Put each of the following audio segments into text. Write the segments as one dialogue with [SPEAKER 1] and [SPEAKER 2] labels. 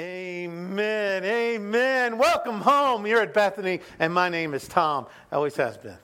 [SPEAKER 1] Amen. Amen. Welcome home. You're at Bethany, and my name is Tom. Always has been.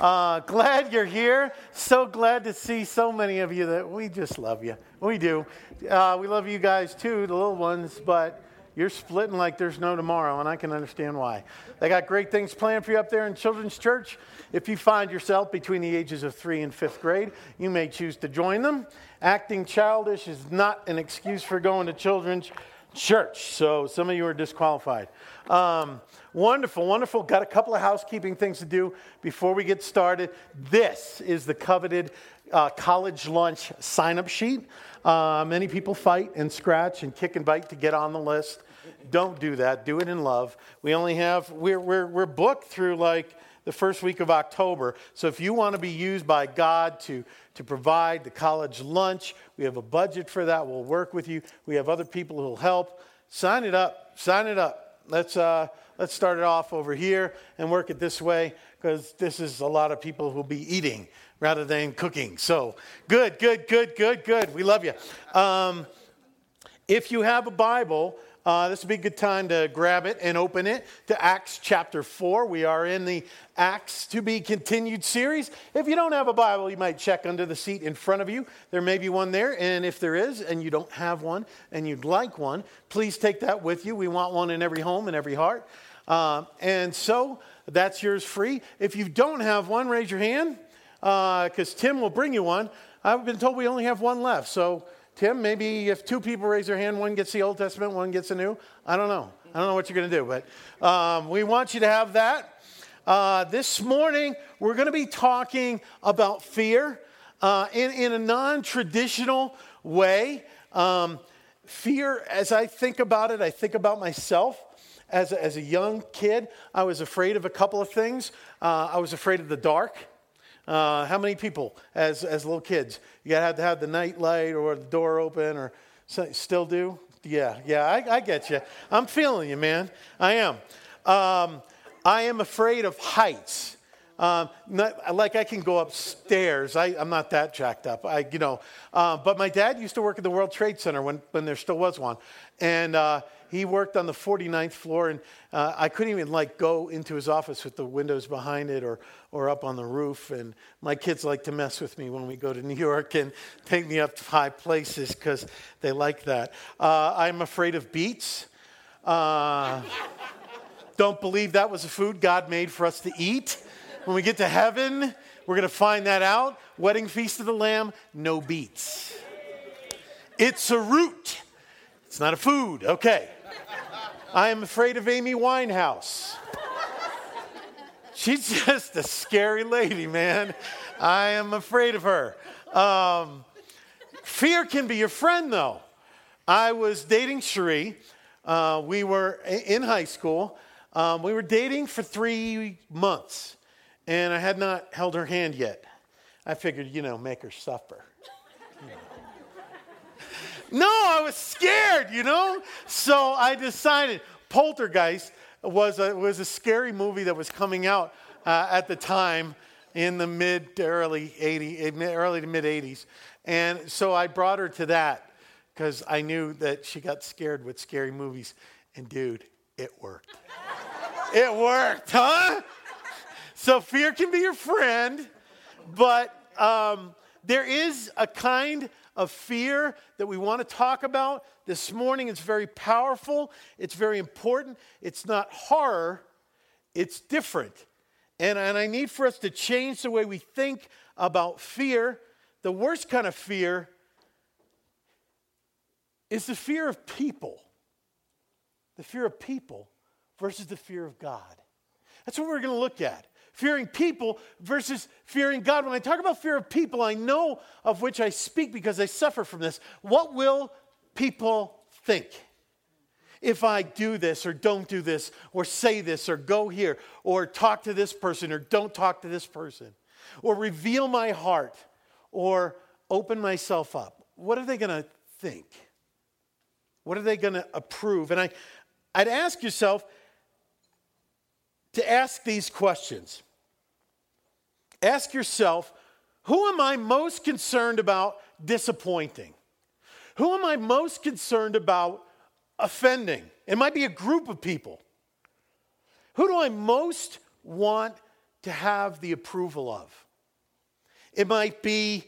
[SPEAKER 1] Uh, glad you're here. So glad to see so many of you that we just love you. We do. Uh, we love you guys too, the little ones, but you're splitting like there's no tomorrow, and I can understand why. They got great things planned for you up there in Children's Church. If you find yourself between the ages of three and fifth grade, you may choose to join them. Acting childish is not an excuse for going to Children's Church, so some of you are disqualified. Um, wonderful, wonderful. Got a couple of housekeeping things to do before we get started. This is the coveted uh, college lunch sign up sheet. Uh, many people fight and scratch and kick and bite to get on the list. Don't do that. Do it in love. We only have, we're, we're, we're booked through like the first week of October. So if you want to be used by God to, to provide the college lunch, we have a budget for that. We'll work with you. We have other people who will help. Sign it up. Sign it up. Let's, uh, let's start it off over here and work it this way because this is a lot of people who will be eating rather than cooking. So good, good, good, good, good. We love you. Um, if you have a Bible, uh, this would be a good time to grab it and open it to Acts chapter 4. We are in the Acts to be continued series. If you don't have a Bible, you might check under the seat in front of you. There may be one there. And if there is, and you don't have one and you'd like one, please take that with you. We want one in every home and every heart. Uh, and so that's yours free. If you don't have one, raise your hand because uh, Tim will bring you one. I've been told we only have one left. So Tim, maybe if two people raise their hand, one gets the Old Testament, one gets the New. I don't know. I don't know what you're going to do, but um, we want you to have that. Uh, this morning, we're going to be talking about fear uh, in, in a non traditional way. Um, fear, as I think about it, I think about myself. As a, as a young kid, I was afraid of a couple of things. Uh, I was afraid of the dark. Uh, how many people, as, as little kids, you had to have to have the night light or the door open or still do? Yeah, yeah, I, I get you. I'm feeling you, man. I am. Um, I am afraid of heights. Um, not, like I can go upstairs. I, am not that jacked up. I, you know, uh, but my dad used to work at the World Trade Center when, when there still was one, and uh, he worked on the 49th floor, and uh, I couldn't even like go into his office with the windows behind it or or up on the roof. And my kids like to mess with me when we go to New York and take me up to high places because they like that. Uh, I'm afraid of beets. Uh, don't believe that was a food God made for us to eat. When we get to heaven, we're going to find that out. Wedding feast of the Lamb, no beets. It's a root. It's not a food. Okay. I am afraid of Amy Winehouse. She's just a scary lady, man. I am afraid of her. Um, fear can be your friend, though. I was dating Cherie. Uh, we were in high school. Um, we were dating for three months, and I had not held her hand yet. I figured, you know, make her suffer. No, I was scared, you know? So I decided Poltergeist was a, was a scary movie that was coming out uh, at the time in the mid to early 80, early to mid 80s. And so I brought her to that because I knew that she got scared with scary movies. And dude, it worked. it worked, huh? So fear can be your friend, but um, there is a kind of fear that we want to talk about this morning. It's very powerful, it's very important. It's not horror, it's different. And, and I need for us to change the way we think about fear. The worst kind of fear is the fear of people. The fear of people versus the fear of God. That's what we're going to look at fearing people versus fearing God. When I talk about fear of people, I know of which I speak because I suffer from this. What will people think? If I do this or don't do this, or say this, or go here, or talk to this person, or don't talk to this person, or reveal my heart, or open myself up, what are they going to think? What are they going to approve? And I, I'd ask yourself to ask these questions Ask yourself who am I most concerned about disappointing? Who am I most concerned about offending. It might be a group of people. Who do I most want to have the approval of? It might be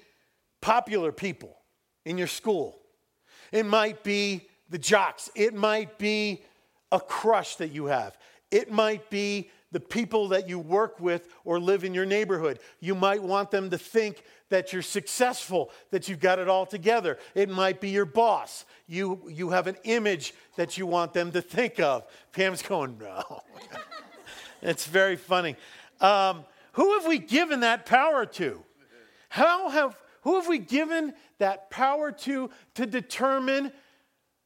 [SPEAKER 1] popular people in your school. It might be the jocks. It might be a crush that you have. It might be the people that you work with or live in your neighborhood. You might want them to think that you're successful, that you've got it all together. It might be your boss. You, you have an image that you want them to think of. Pam's going, no. it's very funny. Um, who have we given that power to? How have, who have we given that power to to determine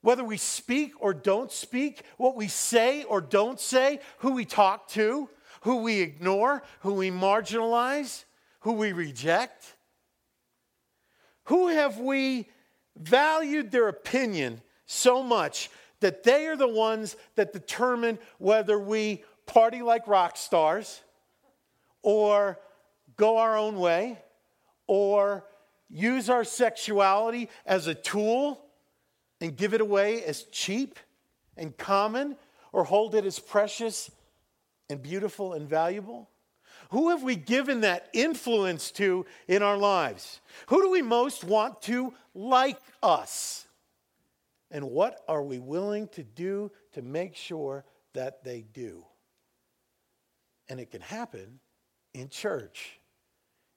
[SPEAKER 1] whether we speak or don't speak, what we say or don't say, who we talk to, who we ignore, who we marginalize, who we reject? Who have we valued their opinion so much that they are the ones that determine whether we party like rock stars or go our own way or use our sexuality as a tool and give it away as cheap and common or hold it as precious and beautiful and valuable? Who have we given that influence to in our lives? Who do we most want to like us? And what are we willing to do to make sure that they do? And it can happen in church.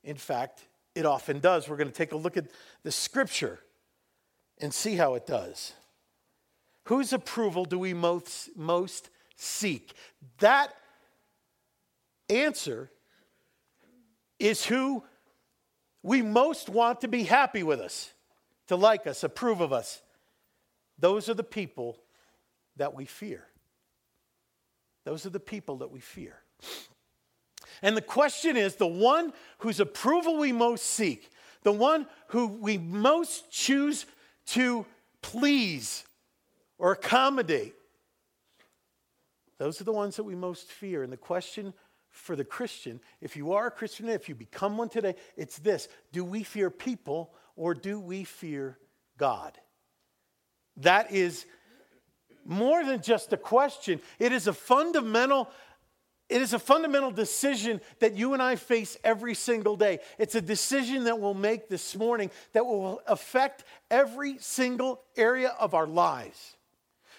[SPEAKER 1] In fact, it often does. We're going to take a look at the scripture and see how it does. Whose approval do we most, most seek? That answer is who we most want to be happy with us, to like us, approve of us. Those are the people that we fear. Those are the people that we fear. And the question is the one whose approval we most seek, the one who we most choose to please or accommodate. Those are the ones that we most fear. And the question for the Christian, if you are a Christian, if you become one today, it's this Do we fear people or do we fear God? That is more than just a question, it is a fundamental it is a fundamental decision that you and I face every single day. It's a decision that we'll make this morning that will affect every single area of our lives.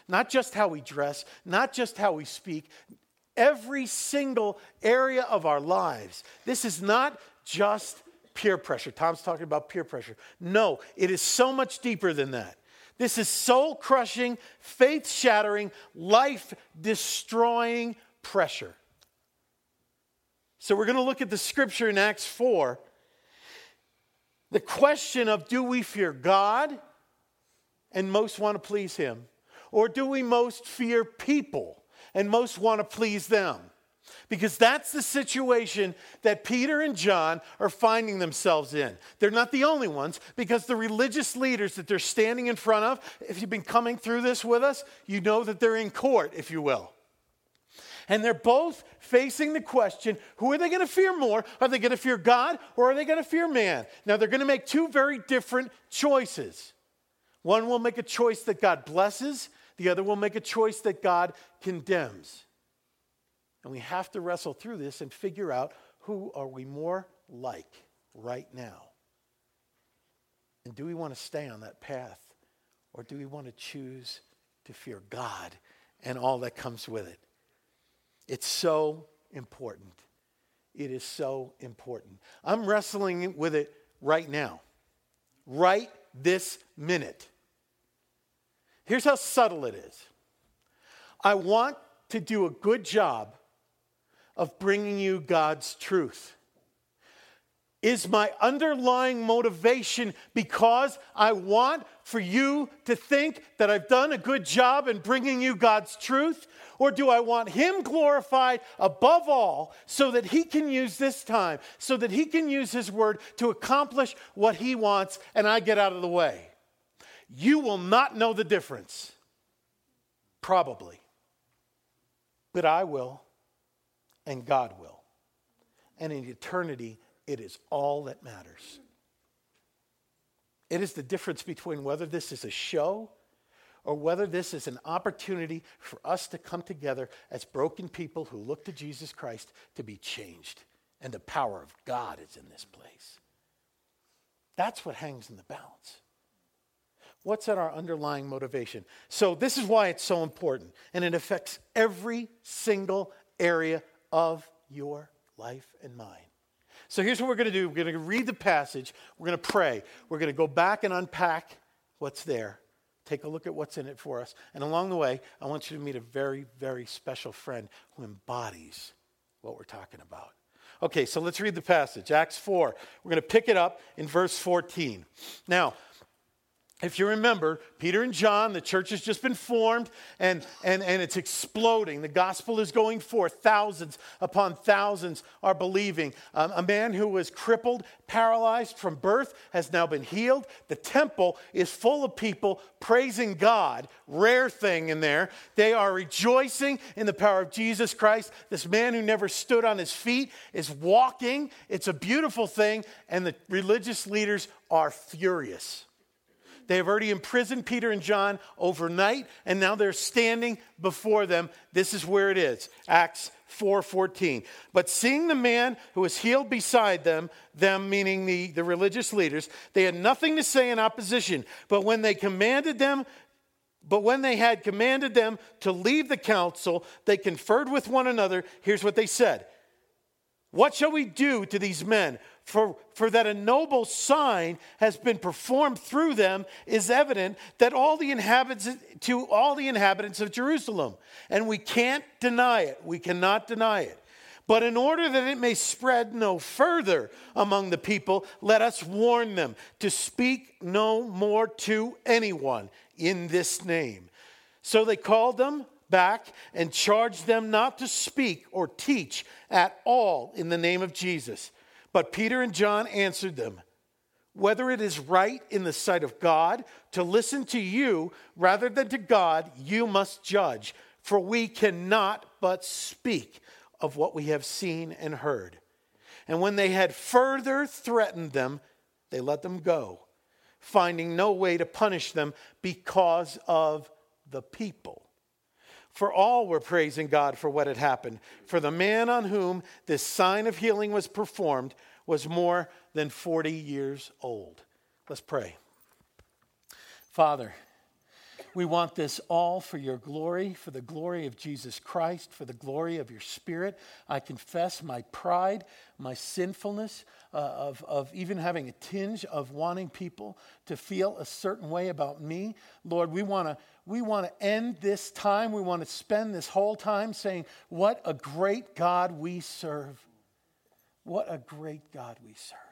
[SPEAKER 1] Not just how we dress, not just how we speak, every single area of our lives. This is not just peer pressure. Tom's talking about peer pressure. No, it is so much deeper than that. This is soul crushing, faith shattering, life destroying pressure. So we're going to look at the scripture in Acts 4. The question of do we fear God and most want to please Him? Or do we most fear people and most want to please them? Because that's the situation that Peter and John are finding themselves in. They're not the only ones, because the religious leaders that they're standing in front of, if you've been coming through this with us, you know that they're in court, if you will. And they're both facing the question who are they going to fear more? Are they going to fear God or are they going to fear man? Now, they're going to make two very different choices. One will make a choice that God blesses, the other will make a choice that God condemns. And we have to wrestle through this and figure out who are we more like right now? And do we want to stay on that path or do we want to choose to fear God and all that comes with it? It's so important. It is so important. I'm wrestling with it right now, right this minute. Here's how subtle it is I want to do a good job of bringing you God's truth. Is my underlying motivation because I want for you to think that I've done a good job in bringing you God's truth? Or do I want Him glorified above all so that He can use this time, so that He can use His word to accomplish what He wants and I get out of the way? You will not know the difference. Probably. But I will, and God will. And in eternity, it is all that matters. It is the difference between whether this is a show or whether this is an opportunity for us to come together as broken people who look to Jesus Christ to be changed. And the power of God is in this place. That's what hangs in the balance. What's at our underlying motivation? So, this is why it's so important, and it affects every single area of your life and mine. So, here's what we're going to do we're going to read the passage, we're going to pray, we're going to go back and unpack what's there, take a look at what's in it for us. And along the way, I want you to meet a very, very special friend who embodies what we're talking about. Okay, so let's read the passage. Acts 4. We're going to pick it up in verse 14. Now, if you remember, Peter and John, the church has just been formed and, and, and it's exploding. The gospel is going forth. Thousands upon thousands are believing. Um, a man who was crippled, paralyzed from birth, has now been healed. The temple is full of people praising God. Rare thing in there. They are rejoicing in the power of Jesus Christ. This man who never stood on his feet is walking. It's a beautiful thing. And the religious leaders are furious. They have already imprisoned Peter and John overnight, and now they're standing before them. This is where it is Acts 4:14. But seeing the man who was healed beside them, them meaning the, the religious leaders, they had nothing to say in opposition. But when they commanded them, but when they had commanded them to leave the council, they conferred with one another. Here's what they said. What shall we do to these men? For, for that a noble sign has been performed through them is evident that all the inhabitants to all the inhabitants of Jerusalem. And we can't deny it. We cannot deny it. But in order that it may spread no further among the people, let us warn them to speak no more to anyone in this name. So they called them back and charged them not to speak or teach at all in the name of Jesus. But Peter and John answered them Whether it is right in the sight of God to listen to you rather than to God, you must judge, for we cannot but speak of what we have seen and heard. And when they had further threatened them, they let them go, finding no way to punish them because of the people. For all were praising God for what had happened. For the man on whom this sign of healing was performed was more than 40 years old. Let's pray. Father, we want this all for your glory, for the glory of Jesus Christ, for the glory of your Spirit. I confess my pride, my sinfulness uh, of, of even having a tinge of wanting people to feel a certain way about me. Lord, we want to we want to end this time. We want to spend this whole time saying, What a great God we serve. What a great God we serve.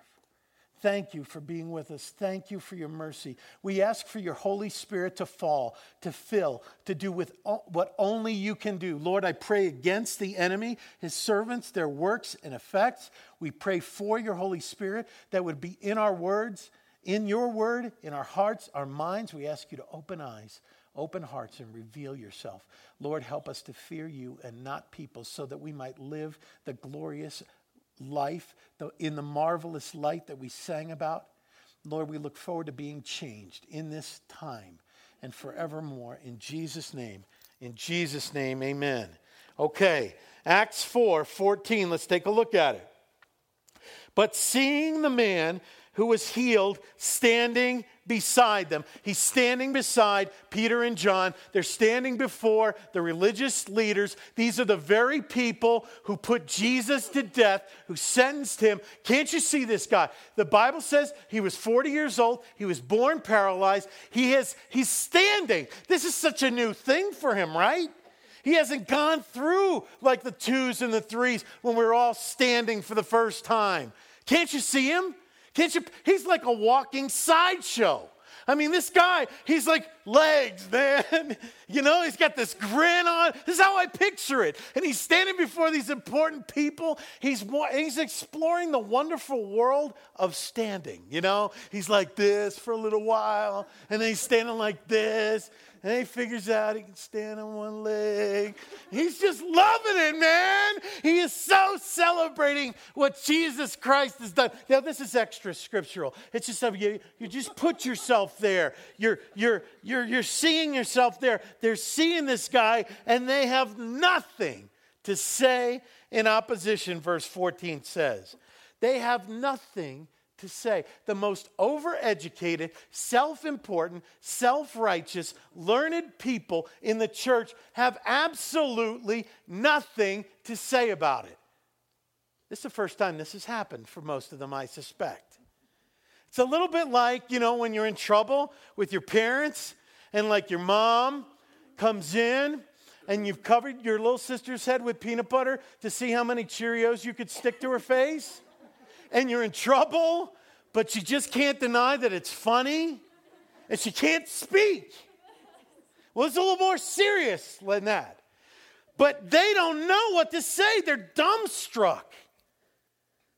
[SPEAKER 1] Thank you for being with us. Thank you for your mercy. We ask for your Holy Spirit to fall, to fill, to do with what only you can do. Lord, I pray against the enemy, his servants, their works and effects. We pray for your Holy Spirit that would be in our words, in your word, in our hearts, our minds. We ask you to open eyes open hearts and reveal yourself. Lord, help us to fear you and not people so that we might live the glorious life in the marvelous light that we sang about. Lord, we look forward to being changed in this time and forevermore. In Jesus' name, in Jesus' name, amen. Okay, Acts 4 14, let's take a look at it. But seeing the man who was healed standing beside them. He's standing beside Peter and John. They're standing before the religious leaders. These are the very people who put Jesus to death, who sentenced him. Can't you see this guy? The Bible says he was 40 years old. He was born paralyzed. He has, he's standing. This is such a new thing for him, right? He hasn't gone through like the twos and the threes when we are all standing for the first time. Can't you see him? Can't you? He's like a walking sideshow. I mean, this guy, he's like legs, man. You know, he's got this grin on. This is how I picture it. And he's standing before these important people. He's, he's exploring the wonderful world of standing. You know, he's like this for a little while, and then he's standing like this, And he figures out he can stand on one leg. He's just loving it, man. He is so celebrating what Jesus Christ has done. Now, this is extra scriptural. It's just something you, you just put yourself there. You're, you're, you're, you're seeing yourself there. They're seeing this guy, and they have nothing to say in opposition, verse 14 says. They have nothing to say. The most overeducated, self important, self righteous, learned people in the church have absolutely nothing to say about it. This is the first time this has happened for most of them, I suspect. It's a little bit like, you know, when you're in trouble with your parents and like your mom comes in and you've covered your little sister's head with peanut butter to see how many Cheerios you could stick to her face and you're in trouble, but you just can't deny that it's funny and she can't speak. Well, it's a little more serious than that. But they don't know what to say, they're dumbstruck.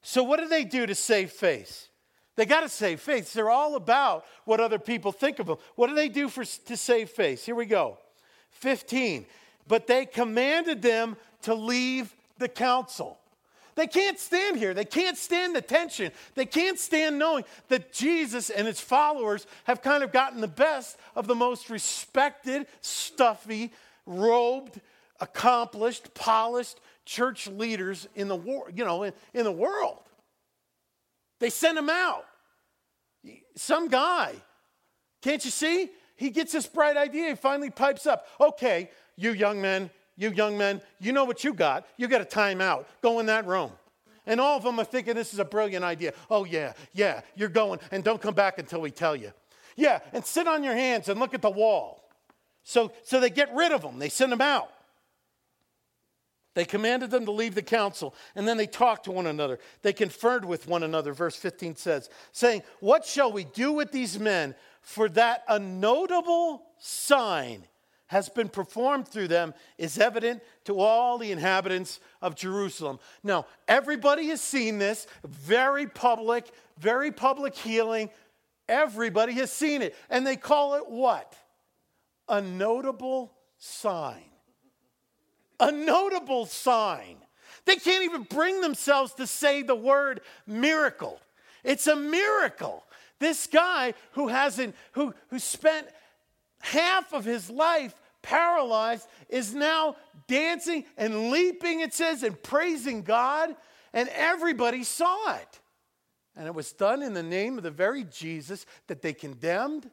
[SPEAKER 1] So, what do they do to save face? They got to save face. They're all about what other people think of them. What do they do for, to save face? Here we go. 15. But they commanded them to leave the council. They can't stand here. They can't stand the tension. They can't stand knowing that Jesus and his followers have kind of gotten the best of the most respected, stuffy, robed, accomplished, polished church leaders in the war, you know, in, in the world. They send him out. Some guy, can't you see? He gets this bright idea. He finally pipes up. Okay, you young men, you young men, you know what you got. You got a timeout. Go in that room. And all of them are thinking this is a brilliant idea. Oh, yeah, yeah, you're going, and don't come back until we tell you. Yeah, and sit on your hands and look at the wall. So, so they get rid of them, they send them out. They commanded them to leave the council, and then they talked to one another. They conferred with one another, verse 15 says, saying, What shall we do with these men? For that a notable sign has been performed through them is evident to all the inhabitants of Jerusalem. Now, everybody has seen this, very public, very public healing. Everybody has seen it. And they call it what? A notable sign. A notable sign. They can't even bring themselves to say the word miracle. It's a miracle. This guy who hasn't, who, who spent half of his life paralyzed is now dancing and leaping, it says, and praising God. And everybody saw it. And it was done in the name of the very Jesus that they condemned,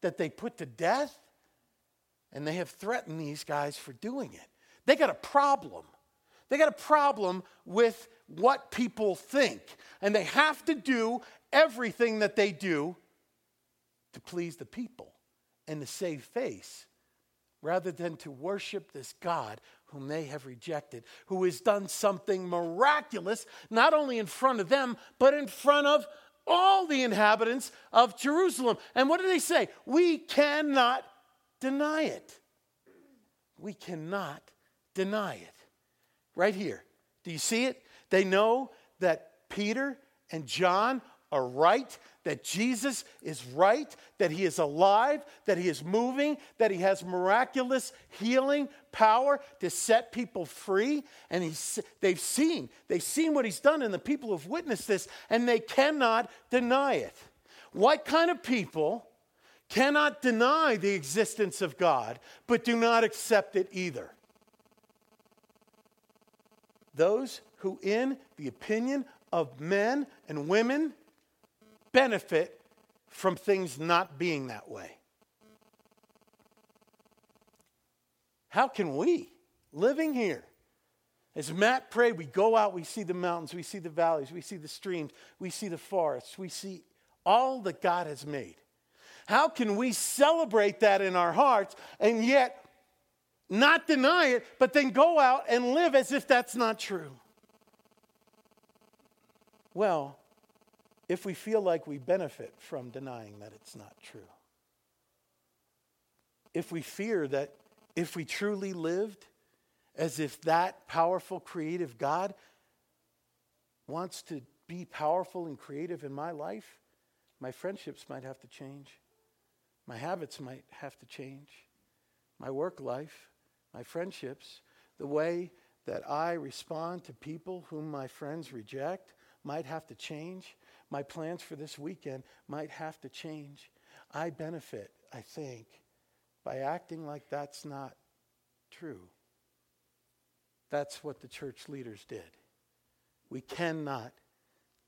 [SPEAKER 1] that they put to death. And they have threatened these guys for doing it. They got a problem. They got a problem with what people think. And they have to do everything that they do to please the people and to save face rather than to worship this God whom they have rejected, who has done something miraculous, not only in front of them, but in front of all the inhabitants of Jerusalem. And what do they say? We cannot deny it. We cannot deny it. Right here. Do you see it? They know that Peter and John are right, that Jesus is right, that he is alive, that he is moving, that he has miraculous healing power to set people free. And he's, they've seen, they've seen what he's done, and the people have witnessed this, and they cannot deny it. What kind of people cannot deny the existence of God, but do not accept it either? Those who, in the opinion of men and women, benefit from things not being that way. How can we, living here, as Matt prayed, we go out, we see the mountains, we see the valleys, we see the streams, we see the forests, we see all that God has made. How can we celebrate that in our hearts and yet not deny it, but then go out and live as if that's not true? Well, if we feel like we benefit from denying that it's not true. If we fear that if we truly lived as if that powerful, creative God wants to be powerful and creative in my life, my friendships might have to change. My habits might have to change. my work life, my friendships, the way that I respond to people whom my friends reject might have to change. My plans for this weekend might have to change. I benefit, I think, by acting like that's not true. That's what the church leaders did. We cannot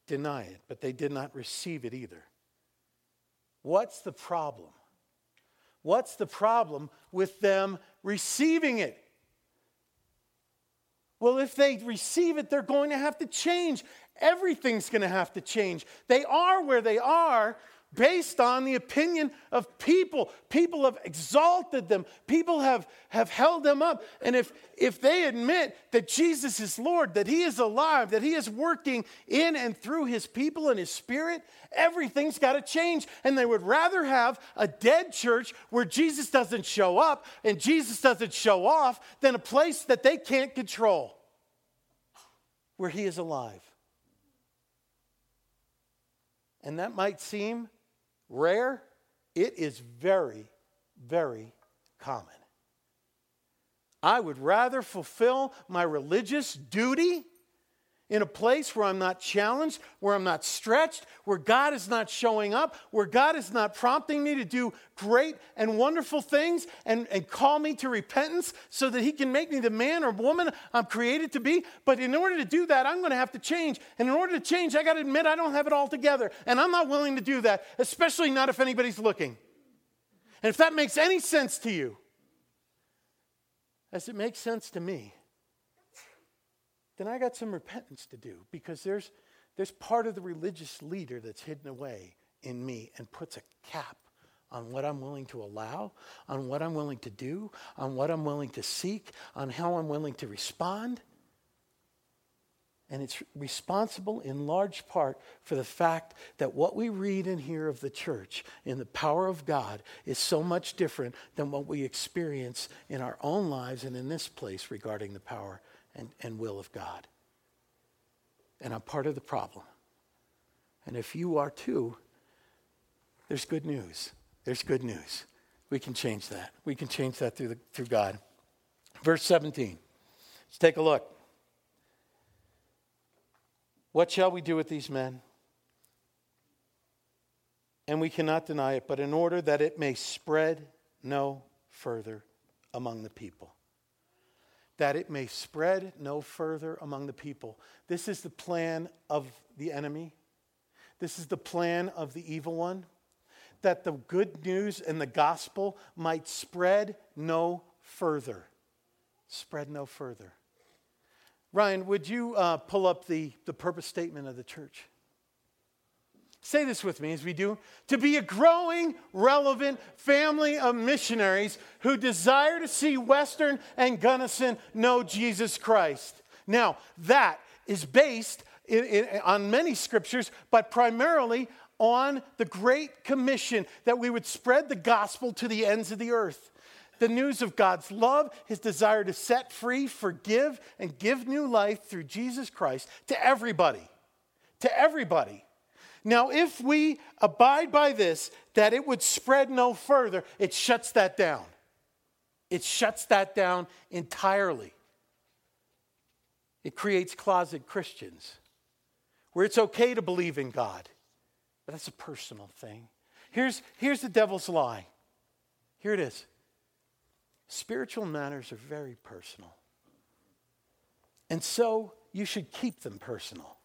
[SPEAKER 1] deny it, but they did not receive it either. What's the problem? What's the problem with them receiving it? Well, if they receive it, they're going to have to change. Everything's going to have to change. They are where they are based on the opinion of people. People have exalted them, people have, have held them up. And if, if they admit that Jesus is Lord, that He is alive, that He is working in and through His people and His Spirit, everything's got to change. And they would rather have a dead church where Jesus doesn't show up and Jesus doesn't show off than a place that they can't control where He is alive. And that might seem Rare? It is very, very common. I would rather fulfill my religious duty in a place where I'm not challenged, where I'm not stretched, where God is not showing up, where God is not prompting me to do great and wonderful things and, and call me to repentance so that He can make me the man or woman I'm created to be. But in order to do that, I'm going to have to change. And in order to change, I got to admit I don't have it all together. And I'm not willing to do that, especially not if anybody's looking. And if that makes any sense to you, as it makes sense to me, then I got some repentance to do because there's, there's part of the religious leader that's hidden away in me and puts a cap on what I'm willing to allow, on what I'm willing to do, on what I'm willing to seek, on how I'm willing to respond. And it's responsible in large part for the fact that what we read and hear of the church in the power of God is so much different than what we experience in our own lives and in this place regarding the power and, and will of God. And I'm part of the problem. And if you are too, there's good news. There's good news. We can change that. We can change that through, the, through God. Verse 17. Let's take a look. What shall we do with these men? And we cannot deny it, but in order that it may spread no further among the people that it may spread no further among the people. This is the plan of the enemy. This is the plan of the evil one. That the good news and the gospel might spread no further. Spread no further. Ryan, would you uh, pull up the, the purpose statement of the church? Say this with me as we do. To be a growing, relevant family of missionaries who desire to see Western and Gunnison know Jesus Christ. Now, that is based in, in, on many scriptures, but primarily on the Great Commission that we would spread the gospel to the ends of the earth. The news of God's love, his desire to set free, forgive, and give new life through Jesus Christ to everybody. To everybody. Now, if we abide by this, that it would spread no further, it shuts that down. It shuts that down entirely. It creates closet Christians where it's okay to believe in God, but that's a personal thing. Here's, here's the devil's lie. Here it is spiritual matters are very personal. And so you should keep them personal.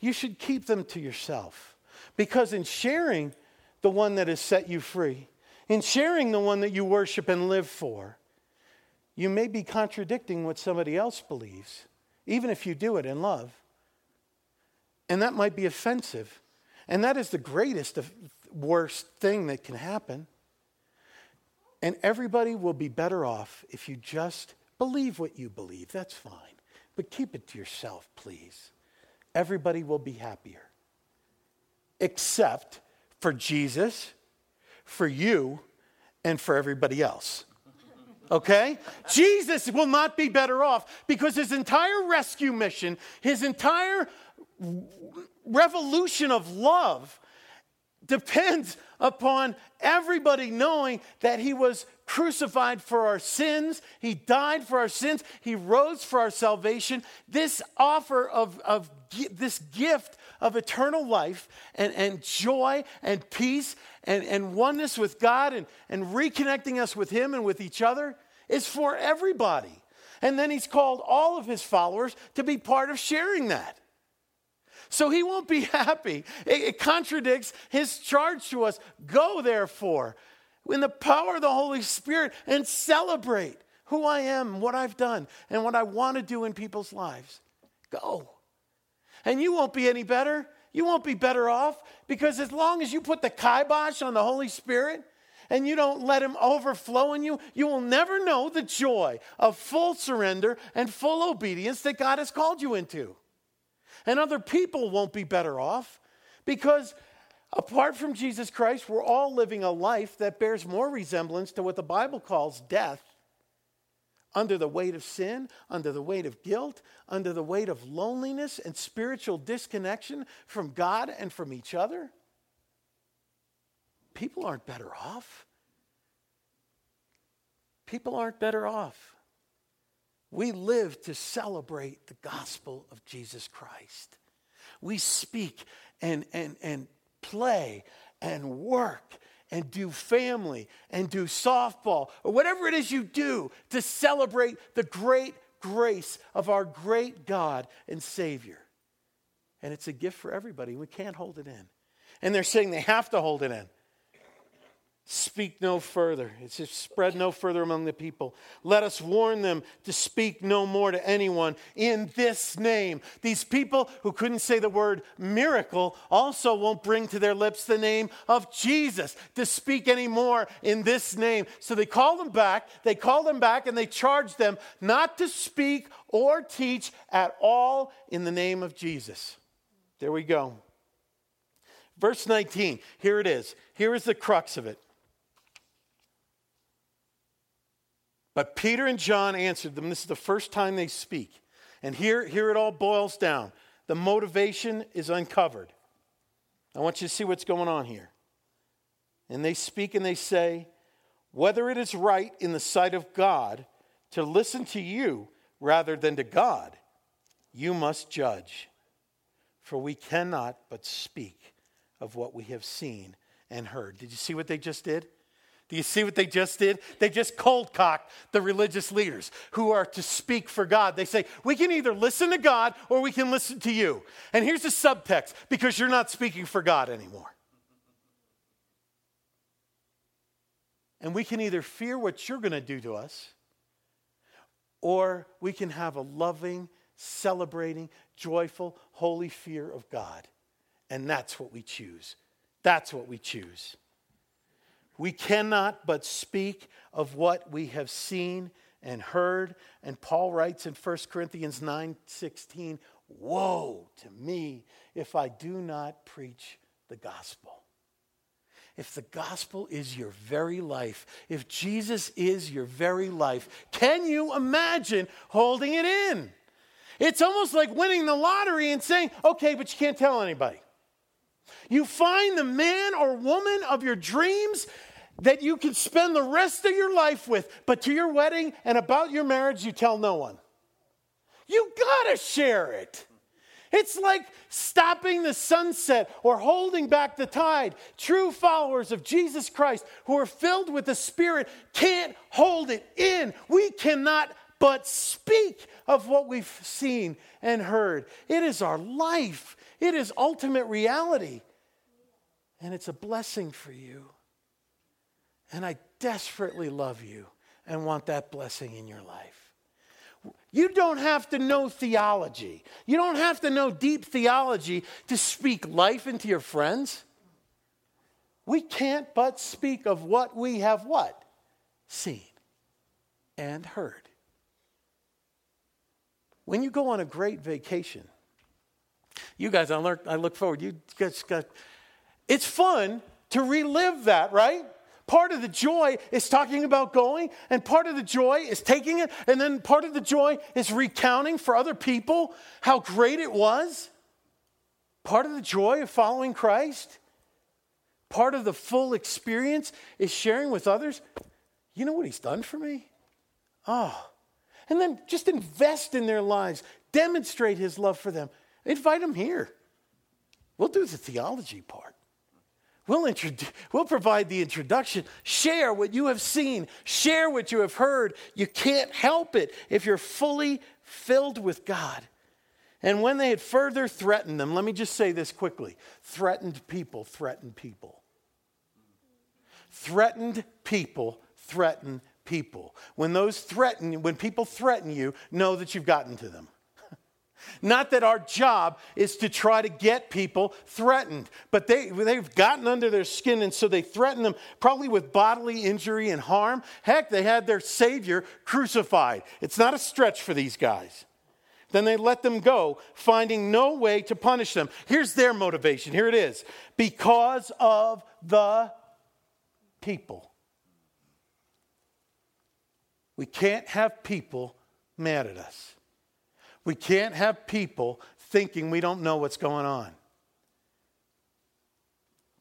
[SPEAKER 1] You should keep them to yourself. Because in sharing the one that has set you free, in sharing the one that you worship and live for, you may be contradicting what somebody else believes, even if you do it in love. And that might be offensive. And that is the greatest, worst thing that can happen. And everybody will be better off if you just believe what you believe. That's fine. But keep it to yourself, please. Everybody will be happier except for Jesus, for you, and for everybody else. Okay? Jesus will not be better off because his entire rescue mission, his entire revolution of love depends upon everybody knowing that he was crucified for our sins, he died for our sins, he rose for our salvation. This offer of, of this gift of eternal life and, and joy and peace and, and oneness with God and, and reconnecting us with him and with each other is for everybody. And then he's called all of his followers to be part of sharing that. So he won't be happy. It, it, contradicts his charge to us. Go, therefore, in the power of the Holy Spirit and celebrate who I am, what I've done, and what I want to do in people's lives. Go. And you won't be any better. You won't be better off because as long as you put the kibosh on the Holy Spirit, and you don't let Him overflow in you, you will never know the joy of full surrender and full obedience that God has called you into. And other people won't be better off because apart from Jesus Christ, we're all living a life that bears more resemblance to what the Bible calls death under the weight of sin, under the weight of guilt, under the weight of loneliness and spiritual disconnection from God and from each other. People aren't better off. People aren't better off. We live to celebrate the gospel of Jesus Christ. We speak and, and, and play and work and do family and do softball or whatever it is you do to celebrate the great grace of our great God and Savior. And it's a gift for everybody. We can't hold it in. And they're saying they have to hold it in speak no further. It says, spread no further among the people. Let us warn them to speak no more to anyone in this name. These people who couldn't say the word miracle also won't bring to their lips the name of Jesus to speak anymore in this name. So they call them back, they call them back, and they charge them not to speak or teach at all in the name of Jesus. There we go. Verse 19, here it is. Here is the crux of it. But Peter and John answered them. This is the first time they speak. And here, here it all boils down. The motivation is uncovered. I want you to see what's going on here. And they speak and they say, Whether it is right in the sight of God to listen to you rather than to God, you must judge. For we cannot but speak of what we have seen and heard. Did you see what they just did? Do you see what they just did? They just cold cocked the religious leaders who are to speak for God. They say, we can either listen to God or we can listen to you. And here's the subtext because you're not speaking for God anymore. And we can either fear what you're going to do to us or we can have a loving, celebrating, joyful, holy fear of God. And that's what we choose. That's what we choose. We cannot but speak of what we have seen and heard. And Paul writes in 1 Corinthians 9 16, Woe to me if I do not preach the gospel. If the gospel is your very life, if Jesus is your very life, can you imagine holding it in? It's almost like winning the lottery and saying, okay, but you can't tell anybody. You find the man or woman of your dreams that you can spend the rest of your life with, but to your wedding and about your marriage, you tell no one. You gotta share it. It's like stopping the sunset or holding back the tide. True followers of Jesus Christ who are filled with the Spirit can't hold it in. We cannot but speak of what we've seen and heard. It is our life, it is ultimate reality. And it's a blessing for you. And I desperately love you and want that blessing in your life. You don't have to know theology. You don't have to know deep theology to speak life into your friends. We can't but speak of what we have what? Seen and heard. When you go on a great vacation, you guys, I, look forward. You guys got, it's fun to relive that, right? Part of the joy is talking about going, and part of the joy is taking it, and then part of the joy is recounting for other people how great it was. Part of the joy of following Christ. Part of the full experience is sharing with others. You know what he's done for me? Oh. And then just invest in their lives, demonstrate his love for them, invite them here. We'll do the theology part. We'll, introdu- we'll provide the introduction. Share what you have seen. Share what you have heard. You can't help it if you're fully filled with God. And when they had further threatened them, let me just say this quickly threatened people threaten people. Threatened people threaten people. When those threaten, when people threaten you, know that you've gotten to them. Not that our job is to try to get people threatened, but they, they've gotten under their skin and so they threaten them probably with bodily injury and harm. Heck, they had their Savior crucified. It's not a stretch for these guys. Then they let them go, finding no way to punish them. Here's their motivation. Here it is because of the people. We can't have people mad at us. We can't have people thinking we don't know what's going on.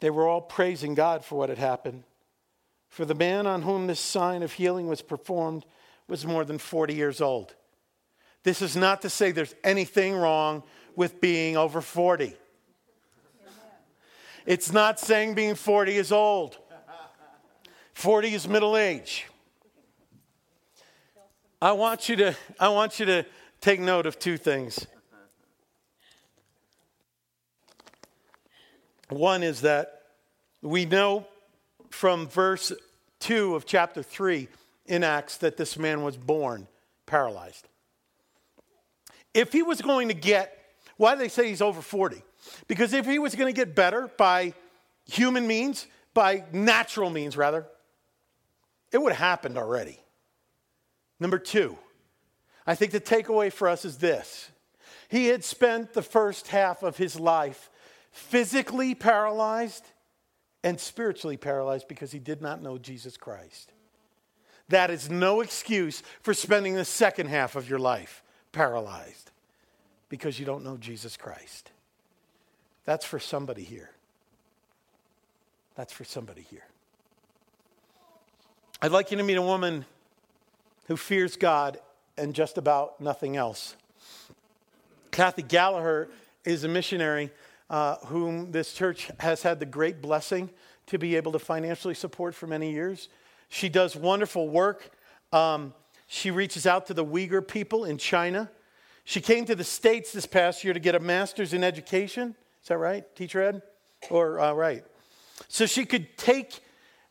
[SPEAKER 1] They were all praising God for what had happened. For the man on whom this sign of healing was performed was more than 40 years old. This is not to say there's anything wrong with being over 40. It's not saying being 40 is old. 40 is middle age. I want you to, I want you to take note of two things. One is that we know from verse 2 of chapter 3 in Acts that this man was born paralyzed. If he was going to get, why do they say he's over 40? Because if he was going to get better by human means, by natural means rather, it would have happened already. Number two, I think the takeaway for us is this he had spent the first half of his life physically paralyzed and spiritually paralyzed because he did not know Jesus Christ. That is no excuse for spending the second half of your life paralyzed because you don't know Jesus Christ. That's for somebody here. That's for somebody here. I'd like you to meet a woman who fears God and just about nothing else. Kathy Gallagher is a missionary uh, whom this church has had the great blessing to be able to financially support for many years. She does wonderful work. Um, she reaches out to the Uyghur people in China. She came to the States this past year to get a master's in education. Is that right, teacher Ed? Or, uh, right. So she could take,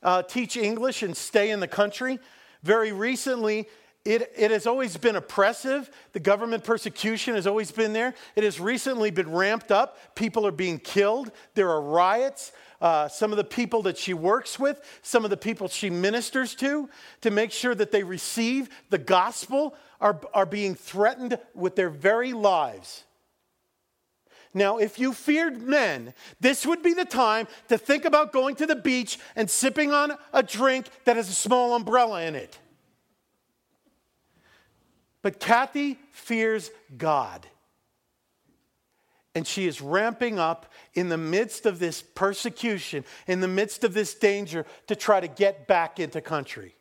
[SPEAKER 1] uh, teach English and stay in the country. Very recently, it, it has always been oppressive. The government persecution has always been there. It has recently been ramped up. People are being killed. There are riots. Uh, some of the people that she works with, some of the people she ministers to, to make sure that they receive the gospel, are, are being threatened with their very lives. Now, if you feared men, this would be the time to think about going to the beach and sipping on a drink that has a small umbrella in it. But Kathy fears God. And she is ramping up in the midst of this persecution, in the midst of this danger, to try to get back into country,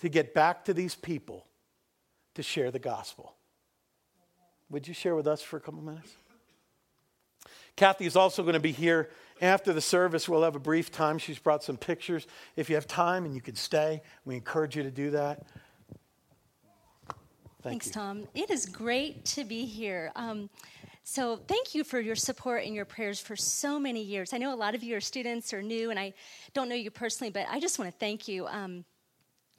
[SPEAKER 1] to get back to these people, to share the gospel. Would you share with us for a couple minutes? Kathy is also going to be here after the service. We'll have a brief time. She's brought some pictures. If you have time and you can stay, we encourage you to do that.
[SPEAKER 2] Thank Thanks, you. Tom. It is great to be here. Um, so, thank you for your support and your prayers for so many years. I know a lot of you are students or new, and I don't know you personally, but I just want to thank you. Um,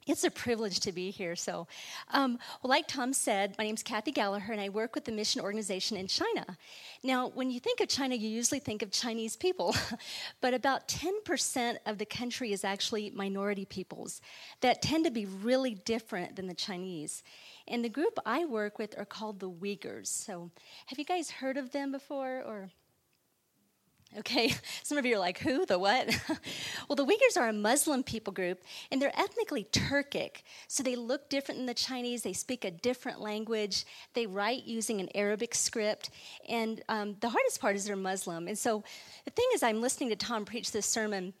[SPEAKER 2] it's a privilege to be here. So, um, well, like Tom said, my name is Kathy Gallagher, and I work with the mission organization in China. Now, when you think of China, you usually think of Chinese people, but about 10% of the country is actually minority peoples that tend to be really different than the Chinese. And the group I work with are called the Uyghurs. So, have you guys heard of them before? Or Okay, some of you are like, who, the what? well, the Uyghurs are a Muslim people group, and they're ethnically Turkic. So they look different than the Chinese. They speak a different language. They write using an Arabic script. And um, the hardest part is they're Muslim. And so the thing is, I'm listening to Tom preach this sermon.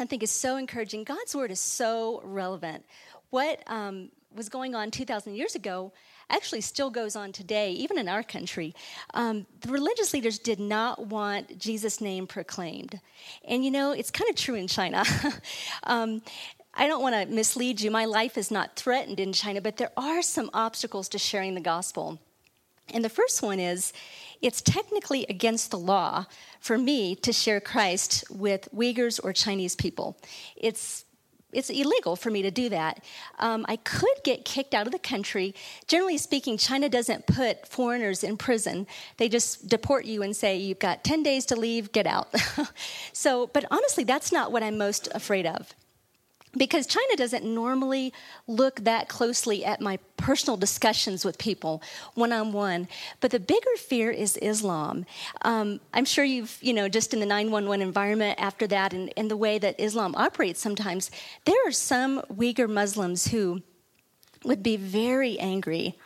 [SPEAKER 2] I think is so encouraging. God's word is so relevant. What um, was going on 2,000 years ago actually still goes on today, even in our country. Um, the religious leaders did not want Jesus' name proclaimed. And you know, it's kind of true in China. um, I don't want to mislead you. My life is not threatened in China, but there are some obstacles to sharing the gospel. And the first one is it's technically against the law for me to share Christ with Uyghurs or Chinese people. It's it's illegal for me to do that. Um, I could get kicked out of the country. Generally speaking, China doesn't put foreigners in prison. They just deport you and say, you've got 10 days to leave, get out. so, but honestly, that's not what I'm most afraid of because China doesn't normally look that closely at my personal discussions with people one on one. But the bigger fear is Islam. Um, I'm sure you've, you know, just in the 911 environment after that and, and the way that Islam operates sometimes, there are some Uyghur Muslims who would be very angry,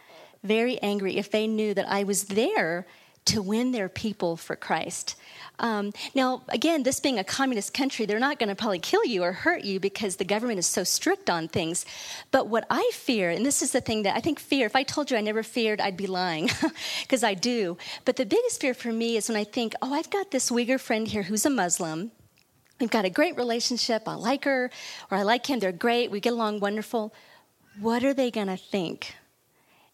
[SPEAKER 2] very angry if they knew that I was there to win their people for Christ. Um, now, again, this being a communist country, they're not going to probably kill you or hurt you because the government is so strict on things. But what I fear, and this is the thing that I think fear, if I told you I never feared, I'd be lying because I do. But the biggest fear for me is when I think, oh, I've got this Uyghur friend here who's a Muslim. We've got a great relationship. I like her or I like him. They're great. We get along wonderful. What are they going to think?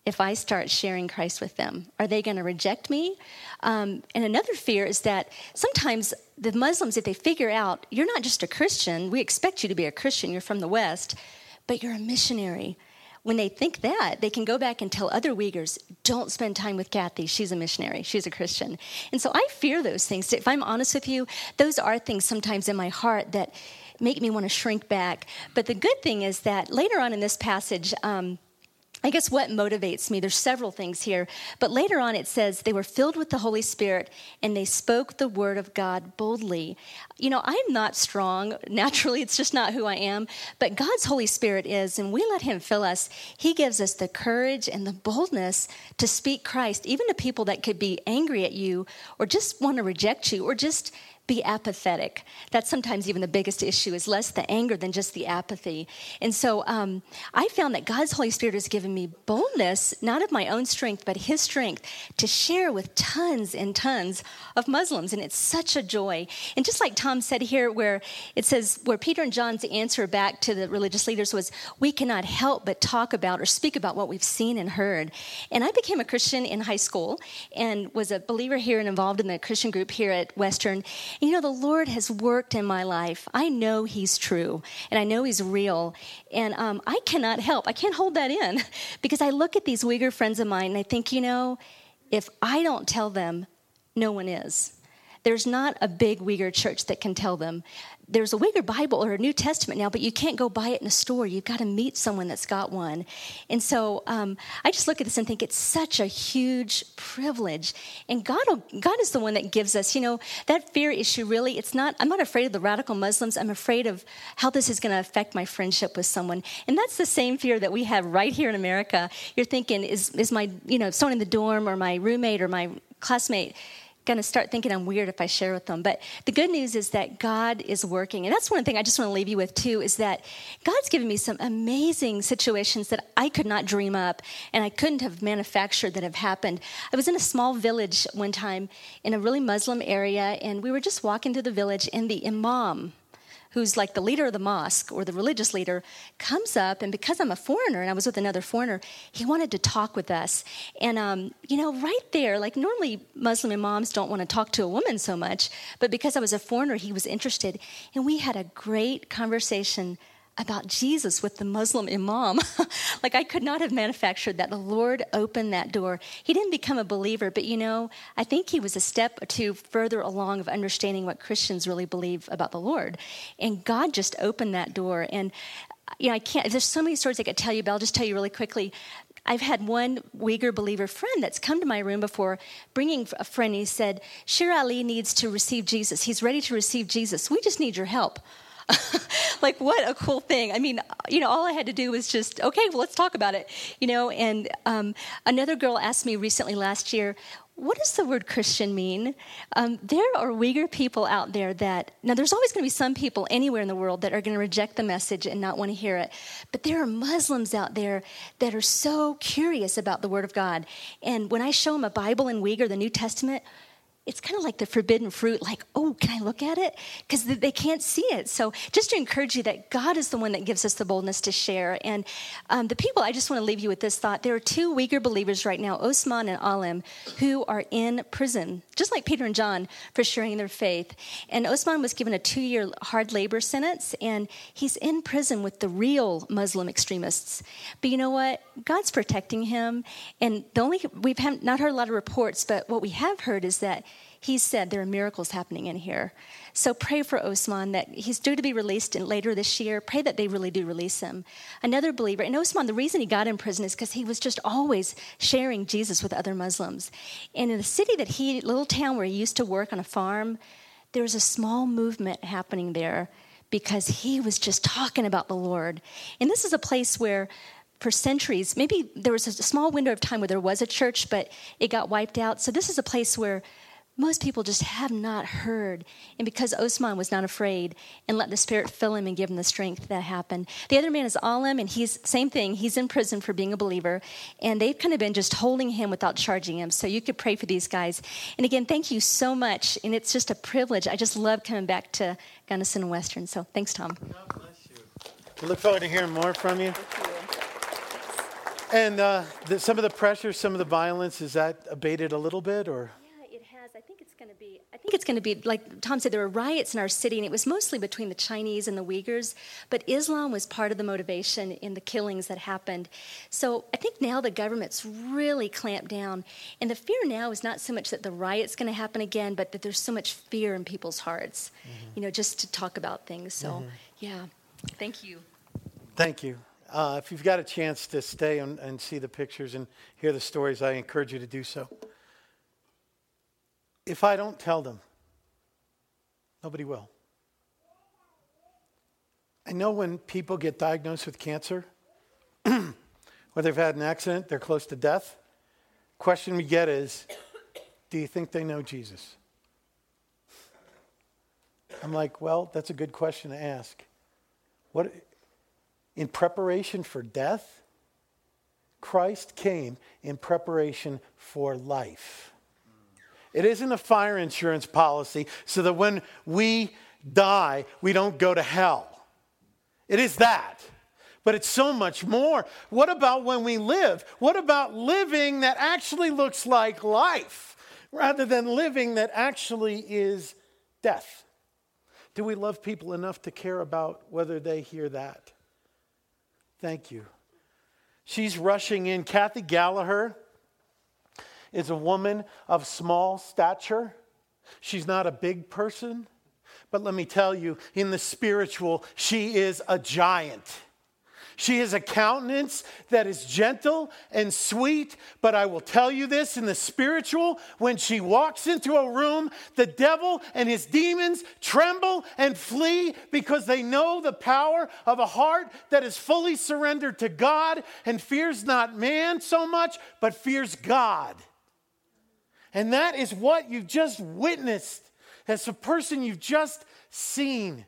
[SPEAKER 2] If I start sharing Christ with them? Are they going to reject me? Um, and another fear is that sometimes the Muslims, if they figure out you're not just a Christian, we expect you to be a Christian, you're from the West, but you're a missionary. When they think that, they can go back and tell other Uyghurs, don't spend time with Kathy. She's a missionary. She's a Christian. And so I fear those things. If I'm honest with you, those are things sometimes in my heart that make me want to shrink back. But the good thing is that later on in this passage, um, I guess what motivates me, there's several things here, but later on it says they were filled with the Holy Spirit and they spoke the word of God boldly. You know, I'm not strong. Naturally, it's just not who I am, but God's Holy Spirit is, and we let Him fill us. He gives us the courage and the boldness to speak Christ, even to people that could be angry at you or just want to reject you or just be apathetic. That's sometimes even the biggest issue is less the anger than just the apathy. And so um, I found that God's Holy Spirit has given me boldness, not of my own strength, but His strength to share with tons and tons of Muslims. And it's such a joy. And just like Tom said here, where it says, where Peter and John's answer back to the religious leaders was, we cannot help but talk about or speak about what we've seen and heard. And I became a Christian in high school and was a believer here and involved in the Christian group here at Western. You know, the Lord has worked in my life. I know He's true and I know He's real. And um, I cannot help, I can't hold that in because I look at these Uyghur friends of mine and I think, you know, if I don't tell them, no one is. There's not a big Uyghur church that can tell them there's a Uyghur Bible or a New Testament now, but you can't go buy it in a store. You've got to meet someone that's got one. And so um, I just look at this and think it's such a huge privilege. And God, God is the one that gives us, you know, that fear issue really, it's not, I'm not afraid of the radical Muslims. I'm afraid of how this is going to affect my friendship with someone. And that's the same fear that we have right here in America. You're thinking, is, is my, you know, someone in the dorm or my roommate or my classmate, going to start thinking I'm weird if I share with them. But the good news is that God is working. And that's one thing I just want to leave you with, too, is that God's given me some amazing situations that I could not dream up and I couldn't have manufactured that have happened. I was in a small village one time in a really Muslim area, and we were just walking through the village, and the imam, who's like the leader of the mosque or the religious leader, comes up, and because I'm a foreigner and I was with another foreigner, he wanted to talk with us. And, um, you know, right there, like normally Muslim imams don't want to talk to a woman so much, but because I was a foreigner, he was interested. And we had a great conversation about Jesus with the Muslim imam. like I could not have manufactured that. The Lord opened that door. He didn't become a believer, but you know, I think he was a step or two further along of understanding what Christians really believe about the Lord. And God just opened that door. And you know, I can't, there's so many stories I could tell you, but I'll just tell you really quickly. I've had one Uyghur believer friend that's come to my room before, bringing a friend. He said, Shir Ali needs to receive Jesus. He's ready to receive Jesus. We just need your help. like what a cool thing i mean you know all i had to do was just okay well let's talk about it you know and um, another girl asked me recently last year what does the word Christian mean? Um, there are Uyghur people out there that, now there's always going to be some people anywhere in the world that are going to reject the message and not want to hear it. But there are Muslims out there that are so curious about the Word of God. And when I show them a Bible in Uyghur, the New Testament, it's kind of like the forbidden fruit like oh can i look at it? Because they can't see it. So just to encourage you that god is the one that gives us the boldness to share. And um, the people i just want to leave you with this thought. There are two uyghur believers right now osman and alim who are in prison just like peter and john for sharing their faith. And osman was given a two-year hard labor sentence and he's in prison with the real muslim extremists. But you know what? God's protecting him. And the only we've not heard a lot of reports but what we have heard is that he said there are miracles happening in here. So pray for Osman that he's due to be released in, later this year. Pray that they really do release him. Another believer, and Osman, the reason he got in prison is because he was just always sharing Jesus with other Muslims. And in the city that he, little town where he used to work on a farm, there was a small movement happening there because he was just talking about the Lord. And this is a place where for centuries, maybe there was a small window of time where there was a church, but it got wiped out. So this is a place where most people just have not heard. And because Osman was not afraid and let the Spirit fill him and give him the strength that happened. The other man is Alim, and he's same thing. He's in prison for being a believer. And they've kind of been just holding him without charging him. So you could pray for these guys. And again, thank you so much. And it's just a privilege. I just love coming back to Gunnison Western. So thanks, Tom. God bless
[SPEAKER 1] you. We look forward to hearing more from you. you. And uh, the, some of the pressure, some of the violence, is that abated a little bit or?
[SPEAKER 2] Think it's going to be, like Tom said, there were riots in our city, and it was mostly between the Chinese and the Uyghurs, but Islam was part of the motivation in the killings that happened. So I think now the government's really clamped down, and the fear now is not so much that the riot's going to happen again, but that there's so much fear in people's hearts, mm-hmm. you know, just to talk about things. So, mm-hmm. yeah, thank you.
[SPEAKER 1] Thank you. Uh, if you've got a chance to stay and, and see the pictures and hear the stories, I encourage you to do so if I don't tell them, nobody will. I know when people get diagnosed with cancer, or they've had an accident, they're close to death, question we get is, do you think they know Jesus? I'm like, well, that's a good question to ask. What in preparation for death? Christ came in preparation for life. It isn't a fire insurance policy so that when we die, we don't go to hell. It is that. But it's so much more. What about when we live? What about living that actually looks like life rather than living that actually is death? Do we love people enough to care about whether they hear that? Thank you. She's rushing in. Kathy Gallagher is a woman of small stature. She's not a big person, but let me tell you, in the spiritual, she is a giant. She has a countenance that is gentle and sweet, but I will tell you this in the spiritual, when she walks into a room, the devil and his demons tremble and flee because they know the power of a heart that is fully surrendered to God and fears not man so much, but fears God. And that is what you've just witnessed as a person you've just seen.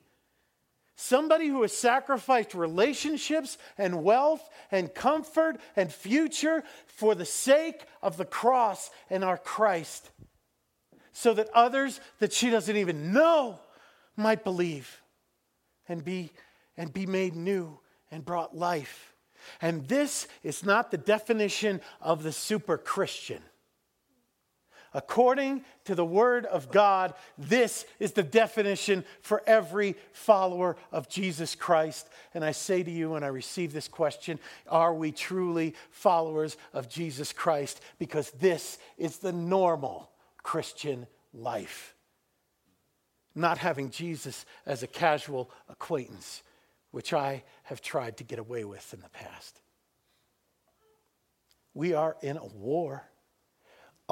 [SPEAKER 1] Somebody who has sacrificed relationships and wealth and comfort and future for the sake of the cross and our Christ, so that others that she doesn't even know might believe and be, and be made new and brought life. And this is not the definition of the super Christian. According to the Word of God, this is the definition for every follower of Jesus Christ. And I say to you when I receive this question, are we truly followers of Jesus Christ? Because this is the normal Christian life. Not having Jesus as a casual acquaintance which I have tried to get away with in the past. We are in a war,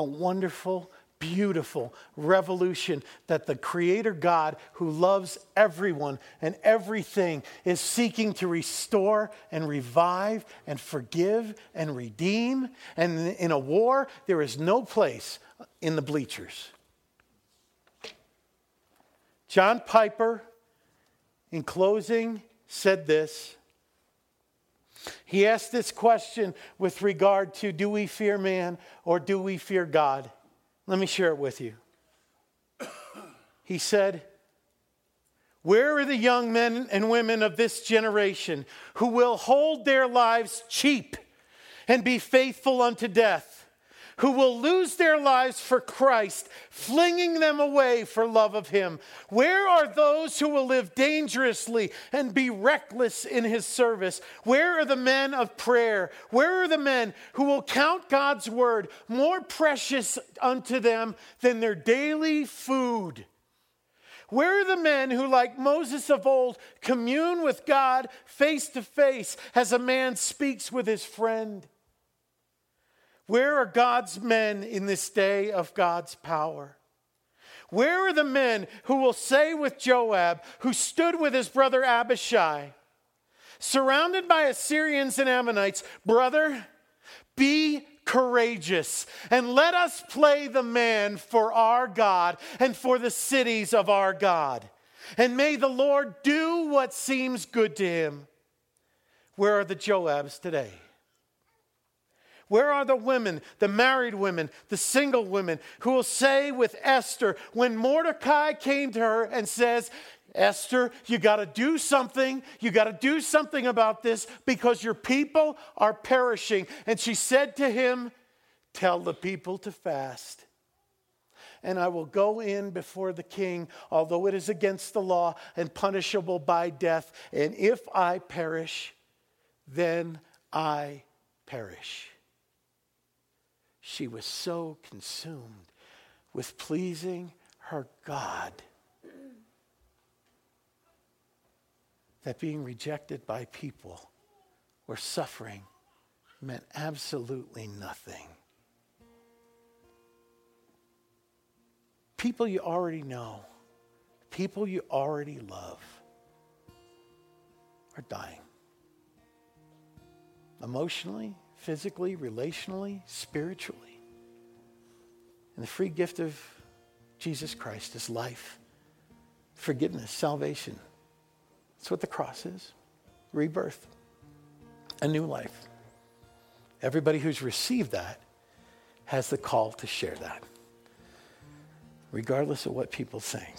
[SPEAKER 1] a wonderful, beautiful revolution that the Creator God, who loves everyone and everything, is seeking to restore and revive and forgive and redeem. And in a war, there is no place in the bleachers. John Piper, in closing, said this. He asked this question with regard to do we fear man or do we fear God? Let me share it with you. He said, Where are the young men and women of this generation who will hold their lives cheap and be faithful unto death? Who will lose their lives for Christ, flinging them away for love of Him? Where are those who will live dangerously and be reckless in His service? Where are the men of prayer? Where are the men who will count God's word more precious unto them than their daily food? Where are the men who, like Moses of old, commune with God face to face as a man speaks with his friend? Where are God's men in this day of God's power? Where are the men who will say with Joab, who stood with his brother Abishai, surrounded by Assyrians and Ammonites, brother, be courageous and let us play the man for our God and for the cities of our God. And may the Lord do what seems good to him. Where are the Joabs today? Where are the women, the married women, the single women who will say with Esther, when Mordecai came to her and says, Esther, you got to do something. You got to do something about this because your people are perishing. And she said to him, Tell the people to fast. And I will go in before the king, although it is against the law and punishable by death. And if I perish, then I perish. She was so consumed with pleasing her God that being rejected by people or suffering meant absolutely nothing. People you already know, people you already love, are dying. Emotionally, physically, relationally, spiritually. And the free gift of Jesus Christ is life, forgiveness, salvation. That's what the cross is rebirth, a new life. Everybody who's received that has the call to share that, regardless of what people think.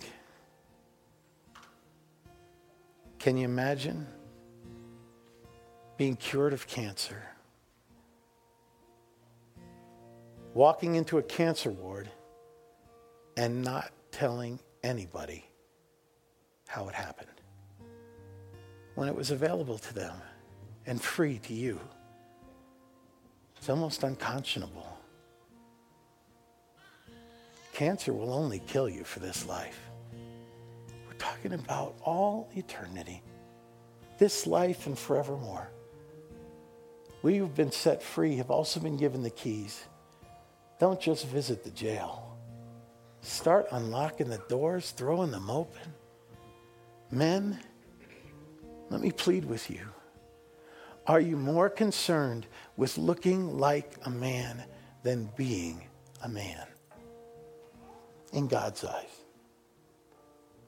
[SPEAKER 1] Can you imagine being cured of cancer? Walking into a cancer ward and not telling anybody how it happened when it was available to them and free to you. It's almost unconscionable. Cancer will only kill you for this life. We're talking about all eternity, this life and forevermore. We who've been set free have also been given the keys don't just visit the jail. Start unlocking the doors, throwing them open. Men, let me plead with you. Are you more concerned with looking like a man than being a man in God's eyes?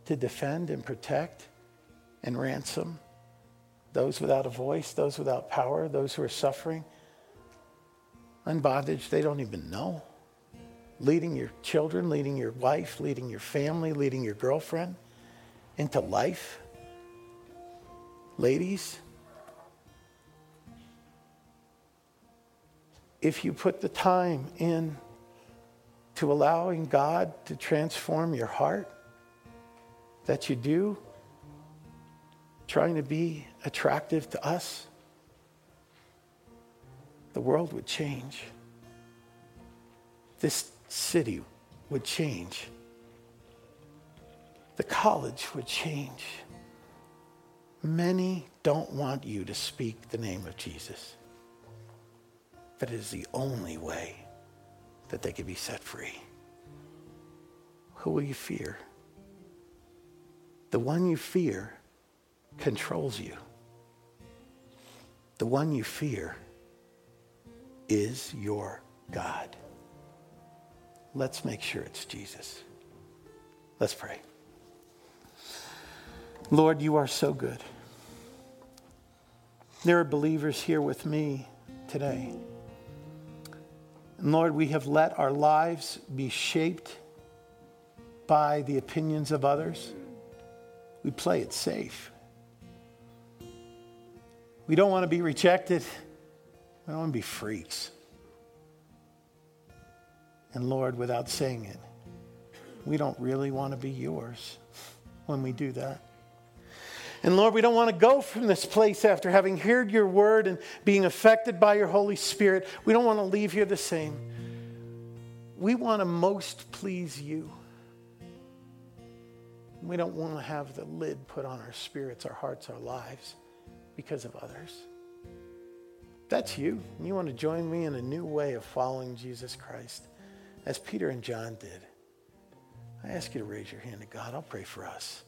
[SPEAKER 1] To defend and protect and ransom those without a voice, those without power, those who are suffering, in bondage they don't even know. Leading your children, leading your wife, leading your family, leading your girlfriend into life. Ladies, if you put the time in to allowing God to transform your heart, that you do, trying to be attractive to us, the world would change. This city would change. The college would change. Many don't want you to speak the name of Jesus, but it is the only way that they can be set free. Who will you fear? The one you fear controls you. The one you fear is your God. Let's make sure it's Jesus. Let's pray. Lord, you are so good. There are believers here with me today. And Lord, we have let our lives be shaped by the opinions of others. We play it safe. We don't want to be rejected. We don't want to be freaks. And Lord, without saying it, we don't really want to be yours when we do that. And Lord, we don't want to go from this place after having heard your word and being affected by your Holy Spirit. We don't want to leave here the same. We want to most please you. We don't want to have the lid put on our spirits, our hearts, our lives because of others. That's you. and You want to join me in a new way of following Jesus Christ, as Peter and John did. I ask you to raise your hand to God. I'll pray for us.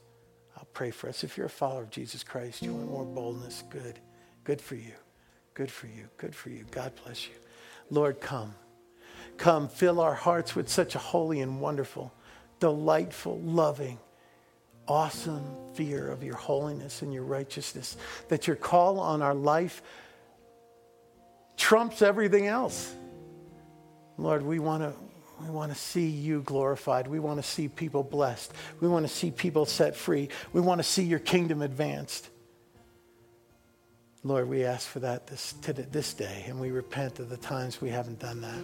[SPEAKER 1] I'll pray for us. If you're a follower of Jesus Christ, you want more boldness, good. Good for you. Good for you. Good for you. God bless you. Lord, come. Come, fill our hearts with such a holy and wonderful, delightful, loving, awesome fear of your holiness and your righteousness, that your call on our life trumps everything else. Lord, we want to we want to see you glorified. We want to see people blessed. We want to see people set free. We want to see your kingdom advanced. Lord, we ask for that this, this day, and we repent of the times we haven't done that.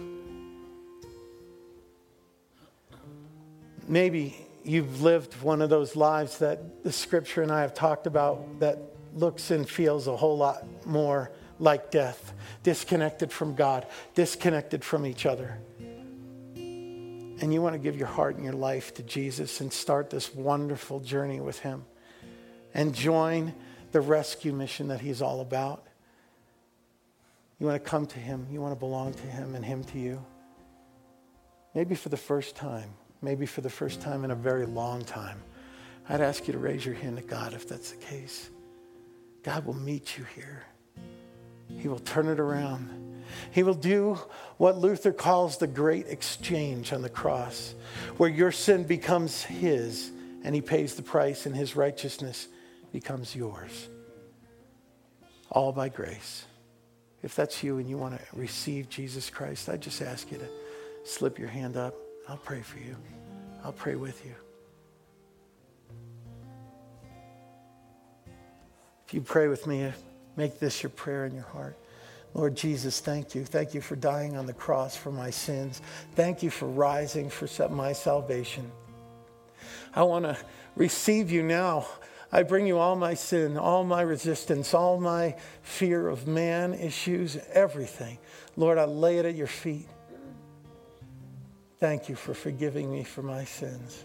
[SPEAKER 1] Maybe you've lived one of those lives that the scripture and I have talked about that looks and feels a whole lot more like death, disconnected from God, disconnected from each other. And you want to give your heart and your life to Jesus and start this wonderful journey with Him and join the rescue mission that He's all about. You want to come to Him, you want to belong to Him and Him to you. Maybe for the first time maybe for the first time in a very long time, I'd ask you to raise your hand to God if that's the case. God will meet you here. He will turn it around. He will do what Luther calls the great exchange on the cross, where your sin becomes his and he pays the price and his righteousness becomes yours. All by grace. If that's you and you want to receive Jesus Christ, I just ask you to slip your hand up. I'll pray for you. I'll pray with you. If you pray with me, make this your prayer in your heart. Lord Jesus, thank you. Thank you for dying on the cross for my sins. Thank you for rising for my salvation. I want to receive you now. I bring you all my sin, all my resistance, all my fear of man issues, everything. Lord, I lay it at your feet. Thank you for forgiving me for my sins.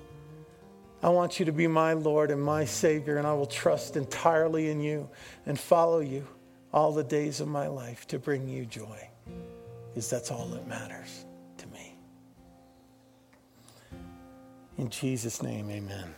[SPEAKER 1] I want you to be my Lord and my Savior, and I will trust entirely in you and follow you all the days of my life to bring you joy, because that's all that matters to me. In Jesus' name, amen.